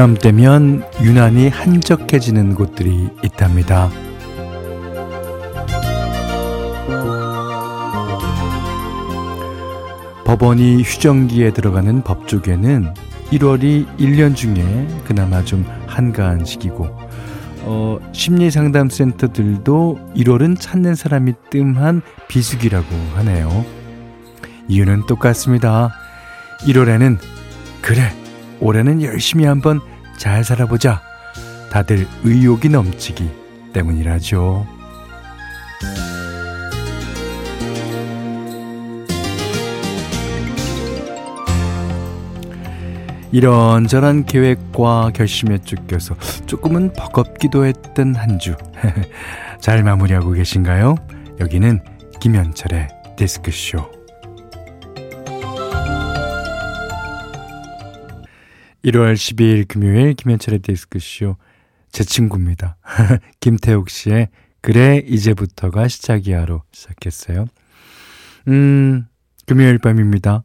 이맘때면 유난히 한적해지는 곳들이 있답니다. 법원이 휴정기에 들어가는 법조계는 1월이 1년 중에 그나마 좀 한가한 시기고, 어, 심리상담센터들도 1월은 찾는 사람이 뜸한 비수기라고 하네요. 이유는 똑같습니다. 1월에는, 그래, 올해는 열심히 한번 잘 살아보자. 다들 의욕이 넘치기 때문이라죠. 이런저런 계획과 결심에 쫓겨서 조금은 버겁기도 했던 한 주. 잘 마무리하고 계신가요? 여기는 김현철의 디스크쇼. 1월 12일 금요일 김현철의 디스크쇼 제 친구입니다. 김태욱 씨의 그래 이제부터가 시작이야로 시작했어요. 음, 금요일 밤입니다.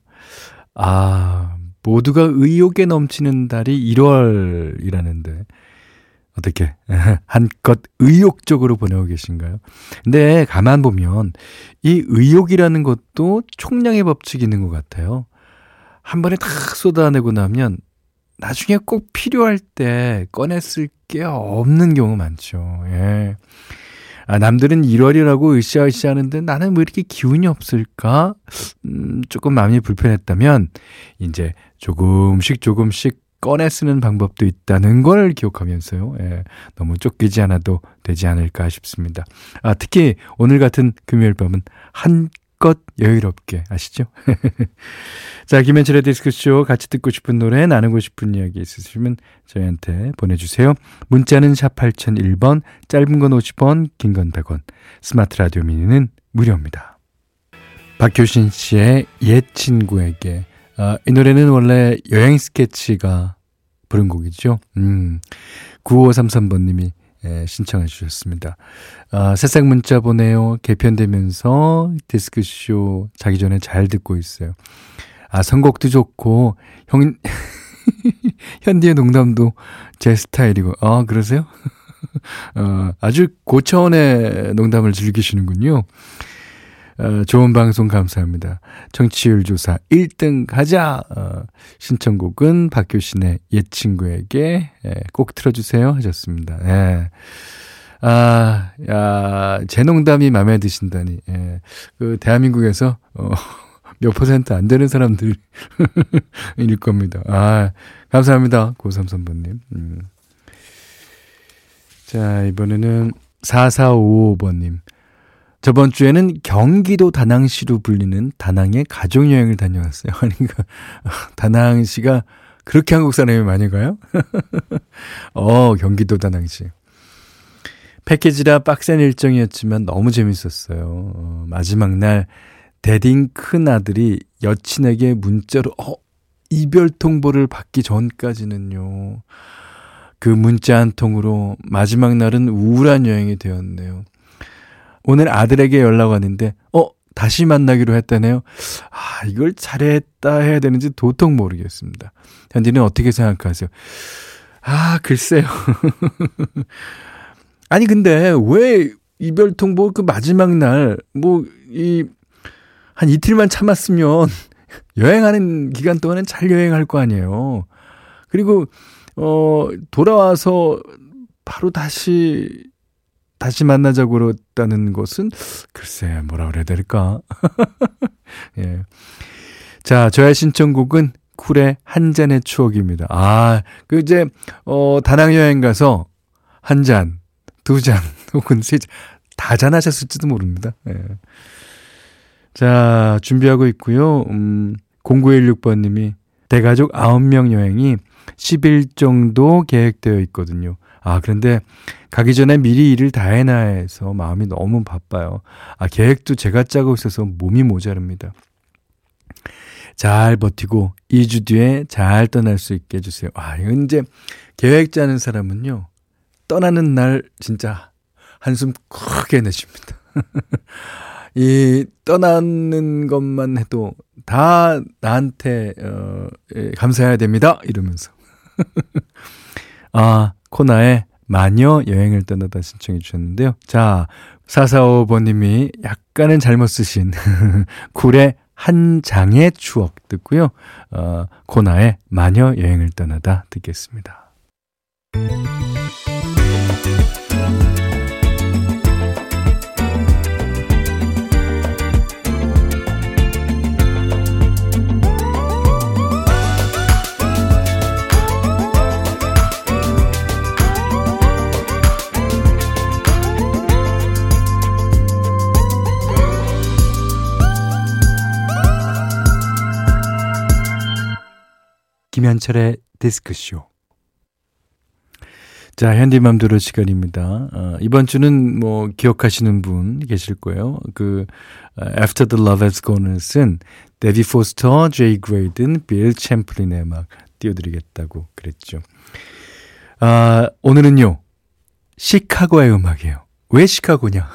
아, 모두가 의욕에 넘치는 달이 1월이라는데 어떻게 한껏 의욕적으로 보내고 계신가요? 근데 가만 보면 이 의욕이라는 것도 총량의 법칙이 있는 것 같아요. 한 번에 탁 쏟아내고 나면 나중에 꼭 필요할 때 꺼냈을 게 없는 경우 많죠. 예. 아, 남들은 1월이라고 으쌰으쌰 하는데 나는 왜 이렇게 기운이 없을까? 음, 조금 마음이 불편했다면, 이제 조금씩 조금씩 꺼내 쓰는 방법도 있다는 걸 기억하면서요. 예, 너무 쫓기지 않아도 되지 않을까 싶습니다. 아, 특히 오늘 같은 금요일 밤은 한 마음껏 여유롭게 아시죠? 자, 김현철의 디스크쇼 같이 듣고 싶은 노래 나누고 싶은 이야기 있으시면 저희한테 보내주세요. 문자는 샵 8001번, 짧은 건 50원, 긴 건 100원, 스마트 라디오 미니는 무료입니다. 박효신 씨의 옛 친구에게 아, 이 노래는 원래 여행 스케치가 부른 곡이죠. 음, 9533번님이 예, 신청해 주셨습니다. 아, 새싹 문자 보내요. 개편되면서 디스크쇼 자기 전에 잘 듣고 있어요. 아, 선곡도 좋고, 형, 현디의 농담도 제 스타일이고, 아, 그러세요? 어, 아주 고차원의 농담을 즐기시는군요. 어, 좋은 방송 감사합니다. 정치율 조사 1등 가자! 어, 신청곡은 박효신의 옛 친구에게 예, 꼭 틀어주세요 하셨습니다. 예. 아, 야, 제 농담이 마음에 드신다니. 예. 그, 대한민국에서, 어, 몇 퍼센트 안 되는 사람들일 겁니다. 아, 감사합니다. 고삼선번님. 음. 자, 이번에는 4455번님. 저번 주에는 경기도 다낭시로 불리는 다낭에 가족여행을 다녀왔어요. 그러니까 다낭시가 그렇게 한국 사람이 많이 가요? 어, 경기도 다낭시. 패키지라 빡센 일정이었지만 너무 재밌었어요. 어, 마지막 날 데딩 큰 아들이 여친에게 문자로 어, 이별 통보를 받기 전까지는요. 그 문자 한 통으로 마지막 날은 우울한 여행이 되었네요. 오늘 아들에게 연락 왔는데, 어, 다시 만나기로 했다네요. 아, 이걸 잘했다 해야 되는지 도통 모르겠습니다. 현디는 어떻게 생각하세요? 아, 글쎄요. 아니, 근데 왜 이별 통보 그 마지막 날, 뭐, 이, 한 이틀만 참았으면 여행하는 기간 동안은 잘 여행할 거 아니에요. 그리고, 어, 돌아와서 바로 다시 다시 만나자고 그랬다는 것은 글쎄 뭐라 그래야 될까? 예. 자, 저의 신청곡은 쿨의 한 잔의 추억입니다. 아, 그 이제 어 다낭 여행 가서 한 잔, 두 잔, 혹은 세 잔, 다 잔하셨을지도 모릅니다. 예. 자, 준비하고 있고요. 음, 0916번 님이 대가족 9명 여행이 10일 정도 계획되어 있거든요. 아, 그런데 가기 전에 미리 일을 다 해놔야 해서 마음이 너무 바빠요. 아, 계획도 제가 짜고 있어서 몸이 모자릅니다. 잘 버티고 2주 뒤에 잘 떠날 수 있게 해주세요. 아, 이건 이제 계획 짜는 사람은요, 떠나는 날 진짜 한숨 크게 내쉽니다. 이 떠나는 것만 해도 다 나한테 어, 예, 감사해야 됩니다. 이러면서. 아, 코나의 마녀 여행을 떠나다 신청해 주셨는데요. 자, 445번님이 약간은 잘못 쓰신 쿨의 한 장의 추억 듣고요. 어, 코나의 마녀 여행을 떠나다 듣겠습니다. 김현철의 디스크쇼. 자, 현디맘대로 시간입니다. 어, 이번 주는 뭐 기억하시는 분 계실 거예요. 그 uh, After the Love Has Gone을 쓴 데비 포스터, 제이 그레이든, 빌 챔플린의 음악 띄워드리겠다고 그랬죠. 아, 오늘은요. 시카고의 음악이에요. 왜 시카고냐?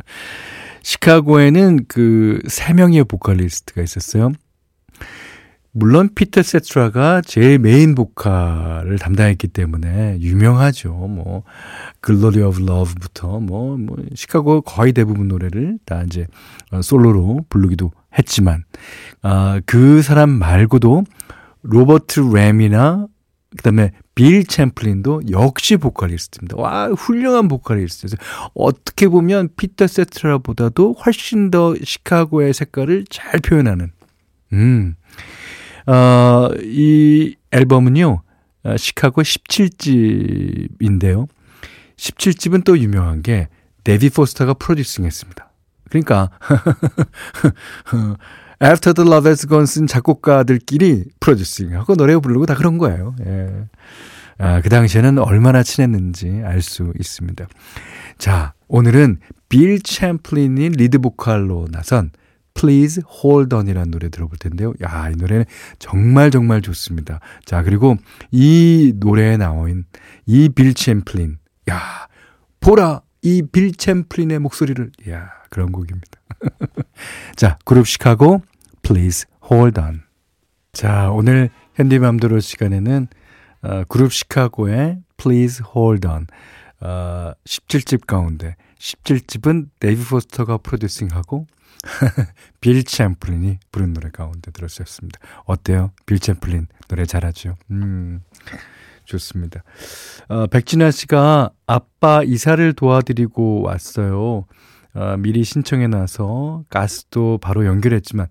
시카고에는 그 세 명의 보컬리스트가 있었어요. 물론 피터 세테라가 제일 메인 보컬을 담당했기 때문에 유명하죠. 뭐 Glory of Love부터 뭐, 뭐 시카고 거의 대부분 노래를 다 이제 어, 솔로로 부르기도 했지만 아, 그 사람 말고도 로버트 램이나 그다음에 빌 챔플린도 역시 보컬리스트입니다. 와, 훌륭한 보컬리스트죠. 어떻게 보면 피터 세테라보다도 훨씬 더 시카고의 색깔을 잘 표현하는 음. 어, 이 앨범은요, 어, 시카고 17집인데요. 17집은 또 유명한 게 데이비드 포스터가 프로듀싱 했습니다. 그러니까, After the Love Has Gone 쓴 작곡가들끼리 프로듀싱하고 노래 부르고 다 그런 거예요. 예. 아, 그 당시에는 얼마나 친했는지 알 수 있습니다. 자, 오늘은 빌 챔플린이 리드 보컬로 나선 Please Hold On이라는 노래 들어볼 텐데요. 야, 이 노래는 정말 정말 좋습니다. 자, 그리고 이 노래에 나온 이 빌 챔플린. 야, 보라 이 빌 챔플린의 목소리를. 야, 그런 곡입니다. 자, 그룹 시카고 Please Hold On. 자, 오늘 현디맘대로 시간에는 어, 그룹 시카고의 Please Hold On 어, 17집 가운데 17집은 데이비드 포스터가 프로듀싱하고 빌 챔플린이 부른 노래 가운데 들었었습니다. 어때요? 빌 챔플린 노래 잘하죠. 음. 좋습니다. 어, 백진아 씨가 아빠 이사를 도와드리고 왔어요. 어, 미리 신청해 놔서 가스도 바로 연결했지만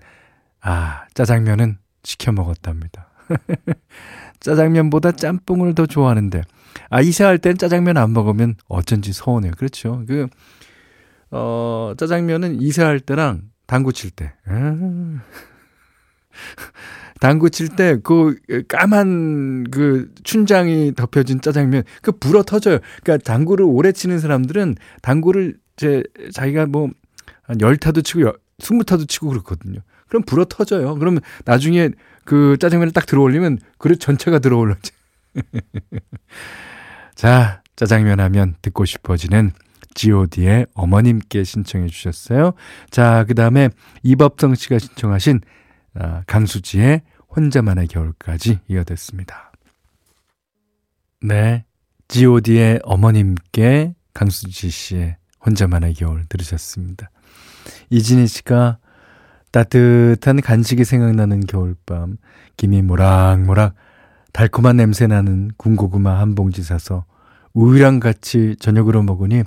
아 짜장면은 시켜 먹었답니다. 짜장면보다 짬뽕을 더 좋아하는데 아 이사할 땐 짜장면 안 먹으면 어쩐지 서운해요. 그렇죠. 그 어, 짜장면은 이사할 때랑 당구 칠 때. 아. 당구 칠 때 그 까만 그 춘장이 덮여진 짜장면 그 불어 터져요. 그러니까 당구를 오래 치는 사람들은 당구를 제 자기가 뭐한 10타도 치고 20타도 치고 그렇거든요. 그럼 불어 터져요. 그러면 나중에 그 짜장면을 딱 들어 올리면 그릇 전체가 들어 올라지. 자, 짜장면 하면 듣고 싶어지는 god의 어머님께 신청해 주셨어요. 자, 그 다음에 이법성 씨가 신청하신 아, 강수지의 혼자만의 겨울까지 이어졌습니다. 네. god의 어머님께 강수지 씨의 혼자만의 겨울 들으셨습니다. 이진희 씨가 따뜻한 간식이 생각나는 겨울밤, 김이 모락모락 달콤한 냄새 나는 군고구마 한 봉지 사서 우유랑 같이 저녁으로 먹으니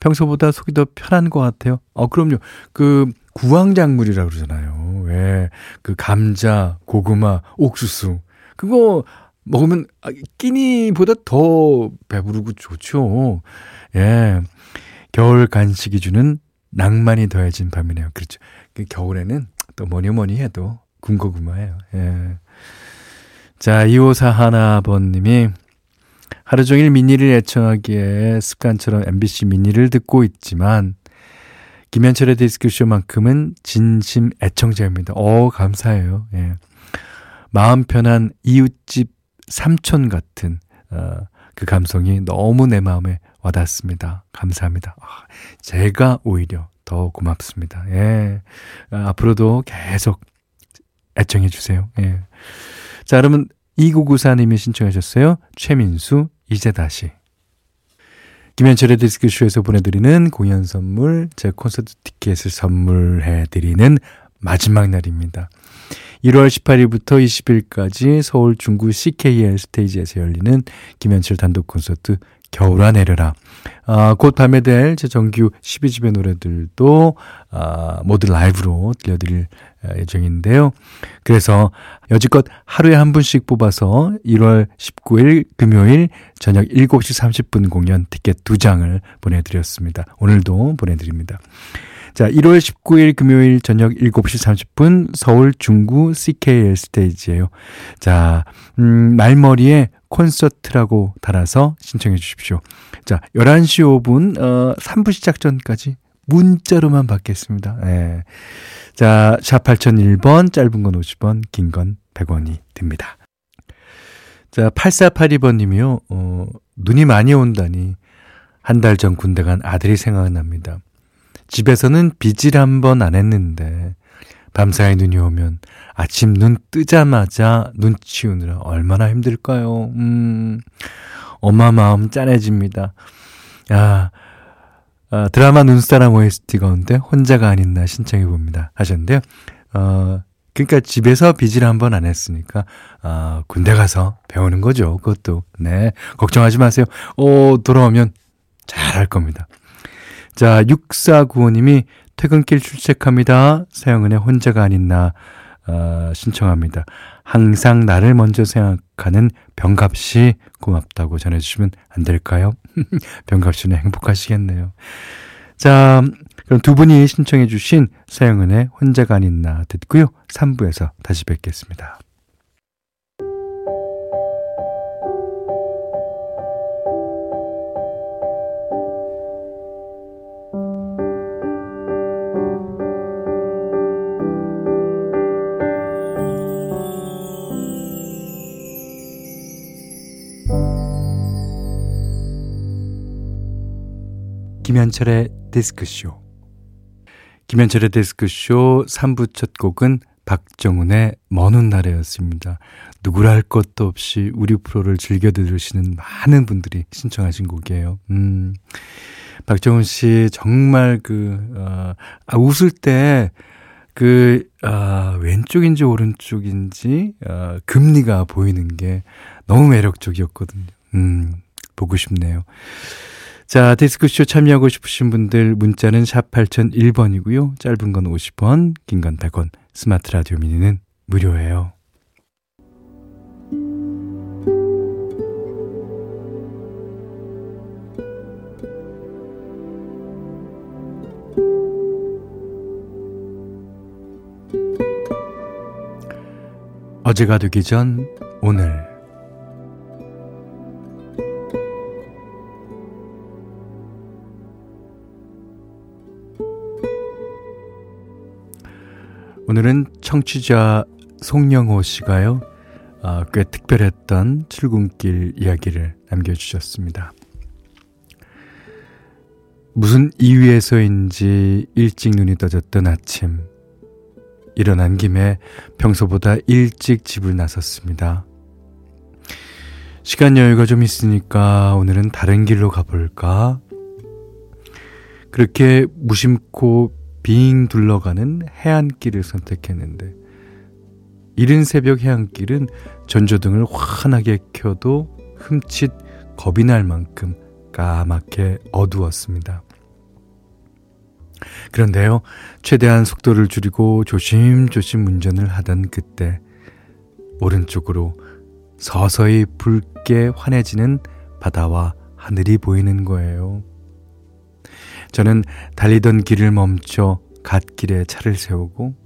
평소보다 속이 더 편한 것 같아요. 어, 그럼요. 그 구황작물이라고 그러잖아요. 왜? 그 감자, 고구마, 옥수수. 그거 먹으면 아, 끼니보다 더 배부르고 좋죠. 예. 겨울 간식이 주는 낭만이 더해진 밤이네요. 그렇죠. 그 겨울에는 또 뭐니 뭐니 해도 군고구마예요. 예. 자, 2541 하나번님이 하루 종일 미니를 애청하기에 습관처럼 MBC 미니를 듣고 있지만 김현철의 디스크쇼만큼은 진심 애청자입니다. 어, 감사해요. 예. 마음 편한 이웃집 삼촌 같은 어, 그 감성이 너무 내 마음에 와닿습니다. 감사합니다. 아, 제가 오히려 더 고맙습니다. 예. 아, 앞으로도 계속 애청해 주세요. 예. 자, 그러면 2994님이 신청하셨어요. 최민수, 이제 다시. 김현철의 디스크쇼에서 보내드리는 공연 선물, 제 콘서트 티켓을 선물해드리는 마지막 날입니다. 1월 18일부터 20일까지 서울 중구 CKL 스테이지에서 열리는 김현철 단독 콘서트 겨울아 내려라. 아, 곧 발매될 제 정규 12집의 노래들도 아, 모두 라이브로 들려드릴 아, 예정인데요. 그래서 여지껏 하루에 한 분씩 뽑아서 1월 19일 금요일 저녁 7시 30분 공연 티켓 두 장을 보내드렸습니다. 오늘도 보내드립니다. 자, 1월 19일 금요일 저녁 7시 30분 서울 중구 CKL 스테이지예요. 자, 음, 말머리에 콘서트라고 달아서 신청해 주십시오. 자, 11시 5분 어 3부 시작 전까지 문자로만 받겠습니다. 예. 자, 샵 8001번 짧은 건 50원, 긴 건 100원이 됩니다. 자, 8482번 님이요. 어, 눈이 많이 온다니 한 달 전 군대 간 아들이 생각납니다. 집에서는 빗질 한번 안 했는데 밤사이 눈이 오면 아침 눈 뜨자마자 눈 치우느라 얼마나 힘들까요? 음, 엄마 마음 짠해집니다. 아, 아 드라마 눈사람 OST 가운데 혼자가 아닌 나 신청해 봅니다. 하셨는데요. 어, 그러니까 집에서 빗질 한번 안 했으니까 아, 군대 가서 배우는 거죠. 그것도. 네. 걱정하지 마세요. 오, 돌아오면 잘할 겁니다. 자, 6495님이 퇴근길 출첵합니다. 서영은의 혼자가 아닌 나 어, 신청합니다. 항상 나를 먼저 생각하는 병갑씨 고맙다고 전해주시면 안 될까요? 병갑씨는 행복하시겠네요. 자, 그럼 두 분이 신청해주신 서영은의 혼자가 아닌 나 듣고요. 3부에서 다시 뵙겠습니다. 김현철의 디스크쇼. 김현철의 디스크쇼 3부 첫 곡은 박정훈의 먼 훗날에였습니다. 누구라 할 것도 없이 우리 프로를 즐겨 들으시는 많은 분들이 신청하신 곡이에요. 음. 박정훈 씨 정말 그, 어, 아, 웃을 때 그, 아, 왼쪽인지 오른쪽인지, 아, 금리가 보이는 게 너무 매력적이었거든요. 음, 보고 싶네요. 자, 디스크쇼 참여하고 싶으신 분들 문자는 샵 8001번이고요. 짧은 건 50원, 긴 건 100원, 스마트 라디오 미니는 무료예요. 어제가 되기 전 오늘 오늘은 청취자 송영호 씨가요, 아, 꽤 특별했던 출근길 이야기를 남겨주셨습니다. 무슨 이유에서인지 일찍 눈이 떠졌던 아침, 일어난 김에 평소보다 일찍 집을 나섰습니다. 시간 여유가 좀 있으니까 오늘은 다른 길로 가볼까? 그렇게 무심코 빙 둘러가는 해안길을 선택했는데 이른 새벽 해안길은 전조등을 환하게 켜도 흠칫 겁이 날 만큼 까맣게 어두웠습니다. 그런데요, 최대한 속도를 줄이고 조심조심 운전을 하던 그때 오른쪽으로 서서히 붉게 환해지는 바다와 하늘이 보이는 거예요. 저는 달리던 길을 멈춰 갓길에 차를 세우고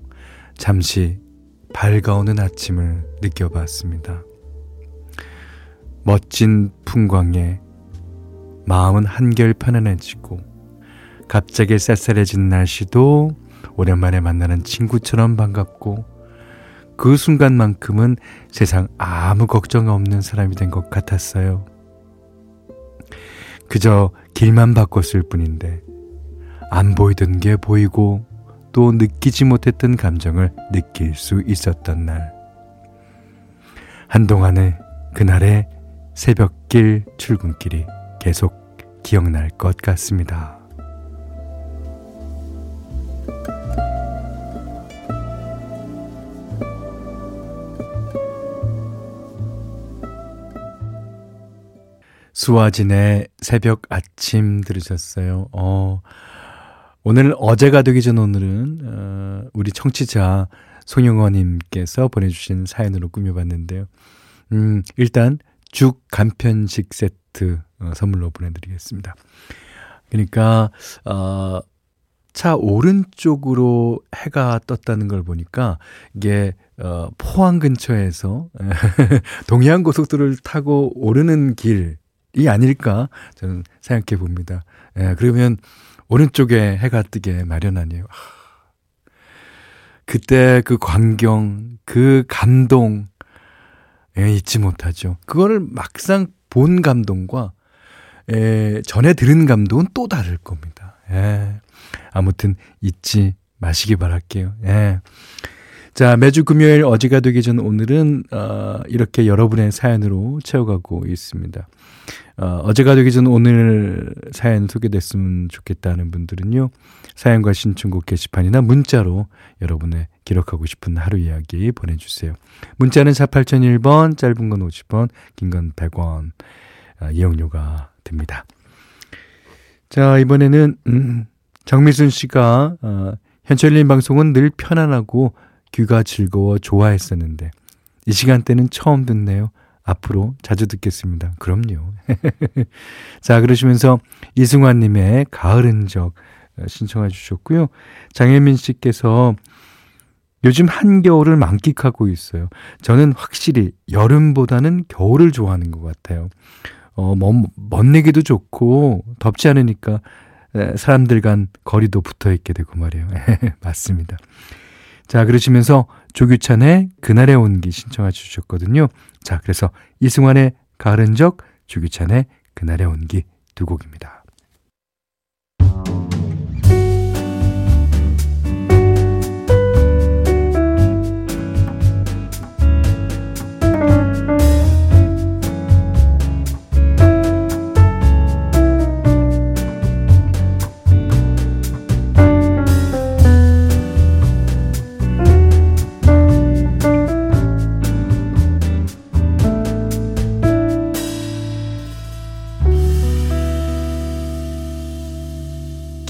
잠시 밝아오는 아침을 느껴봤습니다. 멋진 풍광에 마음은 한결 편안해지고 갑자기 쌀쌀해진 날씨도 오랜만에 만나는 친구처럼 반갑고 그 순간만큼은 세상 아무 걱정 없는 사람이 된 것 같았어요. 그저 길만 바꿨을 뿐인데 안 보이던 게 보이고 또 느끼지 못했던 감정을 느낄 수 있었던 날. 한동안의 그날의 새벽길 출근길이 계속 기억날 것 같습니다. 수아진의 새벽 아침 들으셨어요. 어, 오늘 어제가 되기 전 오늘은, 어, 우리 청취자 송영원님께서 보내주신 사연으로 꾸며봤는데요. 음, 일단 죽 간편식 세트 어, 선물로 보내드리겠습니다. 그러니까, 어, 차 오른쪽으로 해가 떴다는 걸 보니까 이게 어, 포항 근처에서 동해안 고속도로를 타고 오르는 길이 아닐까 저는 생각해 봅니다. 예, 그러면 오른쪽에 해가 뜨게 마련하네요. 그때 그 광경, 그 감동, 예, 잊지 못하죠. 그거를 막상 본 감동과 예, 전에 들은 감동은 또 다를 겁니다. 예. 아무튼 잊지 마시기 바랄게요. 예. 자, 매주 금요일 어제가 되기 전 오늘은, 어, 이렇게 여러분의 사연으로 채워가고 있습니다. 어, 어제가 되기 전 오늘 사연 소개됐으면 좋겠다는 분들은요. 사연과 신청곡 게시판이나 문자로 여러분의 기록하고 싶은 하루 이야기 보내주세요. 문자는 4 8001번, 짧은 건 50원, 긴 건 100원 어, 이용료가 듭니다. 자, 이번에는 음, 정미순 씨가 어, 현철님 방송은 늘 편안하고 귀가 즐거워 좋아했었는데 이 시간대는 처음 듣네요. 앞으로 자주 듣겠습니다. 그럼요. 자, 그러시면서 이승환님의 가을 흔적 어, 신청해 주셨고요. 장혜민 씨께서 요즘 한겨울을 만끽하고 있어요. 저는 확실히 여름보다는 겨울을 좋아하는 것 같아요. 어, 먼, 먼 얘기도 좋고 덥지 않으니까 사람들 간 거리도 붙어 있게 되고 말이에요. 맞습니다. 자, 그러시면서 조규찬의 그날의 온기 신청해 주셨거든요. 자, 그래서 이승환의 가을은 적, 조규찬의 그날의 온기 두 곡입니다.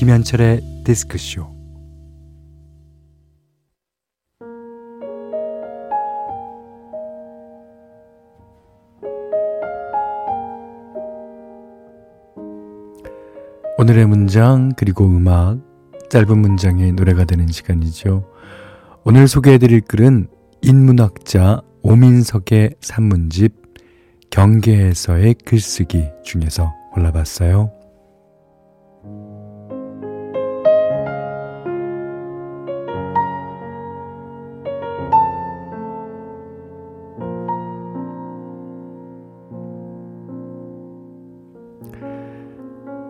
김현철의 디스크쇼 오늘의 문장 그리고 음악 짧은 문장의 노래가 되는 시간이죠. 오늘 소개해드릴 글은 인문학자 오민석의 산문집 경계에서의 글쓰기 중에서 골라봤어요.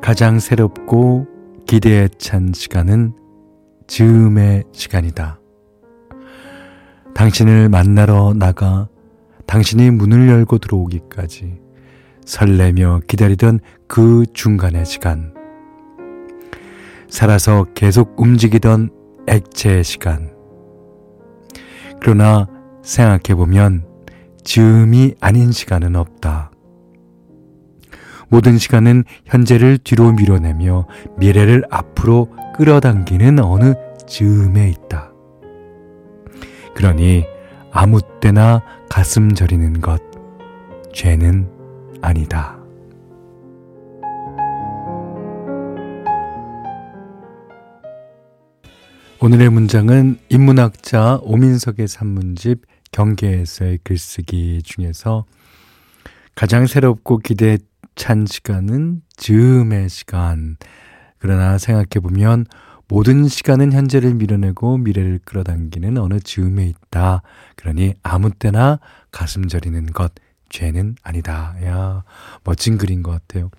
가장 새롭고 기대에 찬 시간은 즈음의 시간이다. 당신을 만나러 나가 당신이 문을 열고 들어오기까지 설레며 기다리던 그 중간의 시간. 살아서 계속 움직이던 액체의 시간. 그러나 생각해보면 즈음이 아닌 시간은 없다. 모든 시간은 현재를 뒤로 밀어내며 미래를 앞으로 끌어당기는 어느 즈음에 있다. 그러니 아무 때나 가슴 저리는 것, 죄는 아니다. 오늘의 문장은 인문학자 오민석의 산문집 경계에서의 글쓰기 중에서 가장 새롭고 기대 찬 시간은 즈음의 시간. 그러나 생각해 보면 모든 시간은 현재를 밀어내고 미래를 끌어당기는 어느 즈음에 있다. 그러니 아무 때나 가슴 저리는 것, 죄는 아니다. 야, 멋진 글인 것 같아요.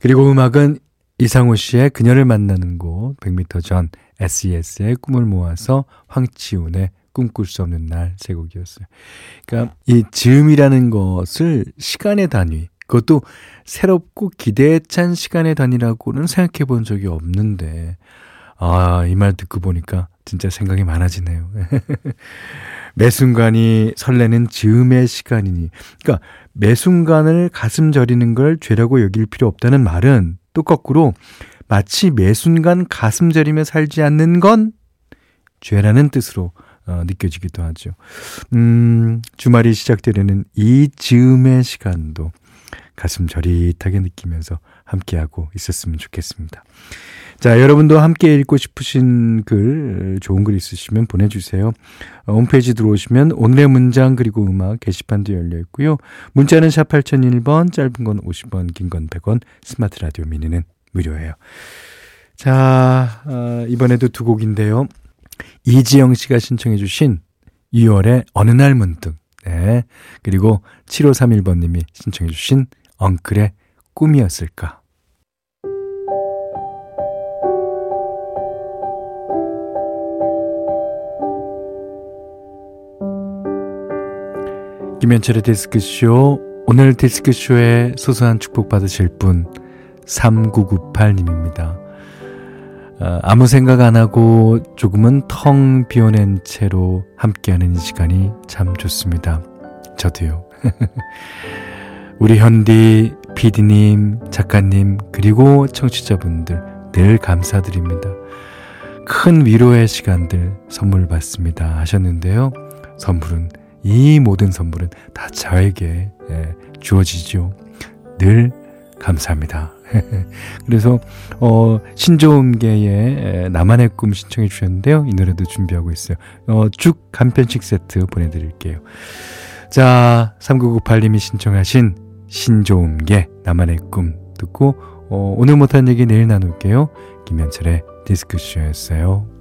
그리고 음악은 이상호 씨의 그녀를 만나는 곳, 100m 전, SES의 꿈을 모아서 황치훈의 꿈꿀 수 없는 날 세 곡이었어요. 그러니까 이 즈음이라는 것을 시간의 단위, 그것도 새롭고 기대에 찬 시간의 단위라고는 생각해 본 적이 없는데, 아, 이 말 듣고 보니까 진짜 생각이 많아지네요. 매 순간이 설레는 즈음의 시간이니. 그러니까 매 순간을 가슴 저리는 걸 죄라고 여길 필요 없다는 말은 또 거꾸로 마치 매 순간 가슴 저리며 살지 않는 건 죄라는 뜻으로 어, 느껴지기도 하죠. 음, 주말이 시작되려는 이 즈음의 시간도 가슴 저릿하게 느끼면서 함께하고 있었으면 좋겠습니다. 자, 여러분도 함께 읽고 싶으신 글, 좋은 글 있으시면 보내주세요. 어, 홈페이지 들어오시면 오늘의 문장 그리고 음악 게시판도 열려 있고요. 문자는 샵 8001번, 짧은 건 50원, 긴 건 100원, 스마트 라디오 미니는 무료예요. 자, 어, 이번에도 두 곡인데요. 이지영 씨가 신청해 주신 2월의 어느 날 문득. 네. 그리고 7531번님이 신청해 주신 엉클의 꿈이었을까. 김현철의 디스크쇼 오늘 디스크쇼에 소소한 축복 받으실 분 3998님입니다. 어, 아무 생각 안 하고 조금은 텅 비워낸 채로 함께하는 이 시간이 참 좋습니다. 저도요. 우리 현디, 피디님, 작가님, 그리고 청취자분들 늘 감사드립니다. 큰 위로의 시간들 선물 받습니다. 하셨는데요. 선물은, 이 모든 선물은 다 저에게 예, 주어지죠. 늘 감사합니다. 그래서 어 신조음계의 나만의 꿈 신청해 주셨는데요. 이 노래도 준비하고 있어요. 어 죽 간편식 세트 보내드릴게요. 자 3998님이 신청하신 신조음계 나만의 꿈 듣고 어, 오늘 못한 얘기 내일 나눌게요. 김현철의 디스크쇼였어요.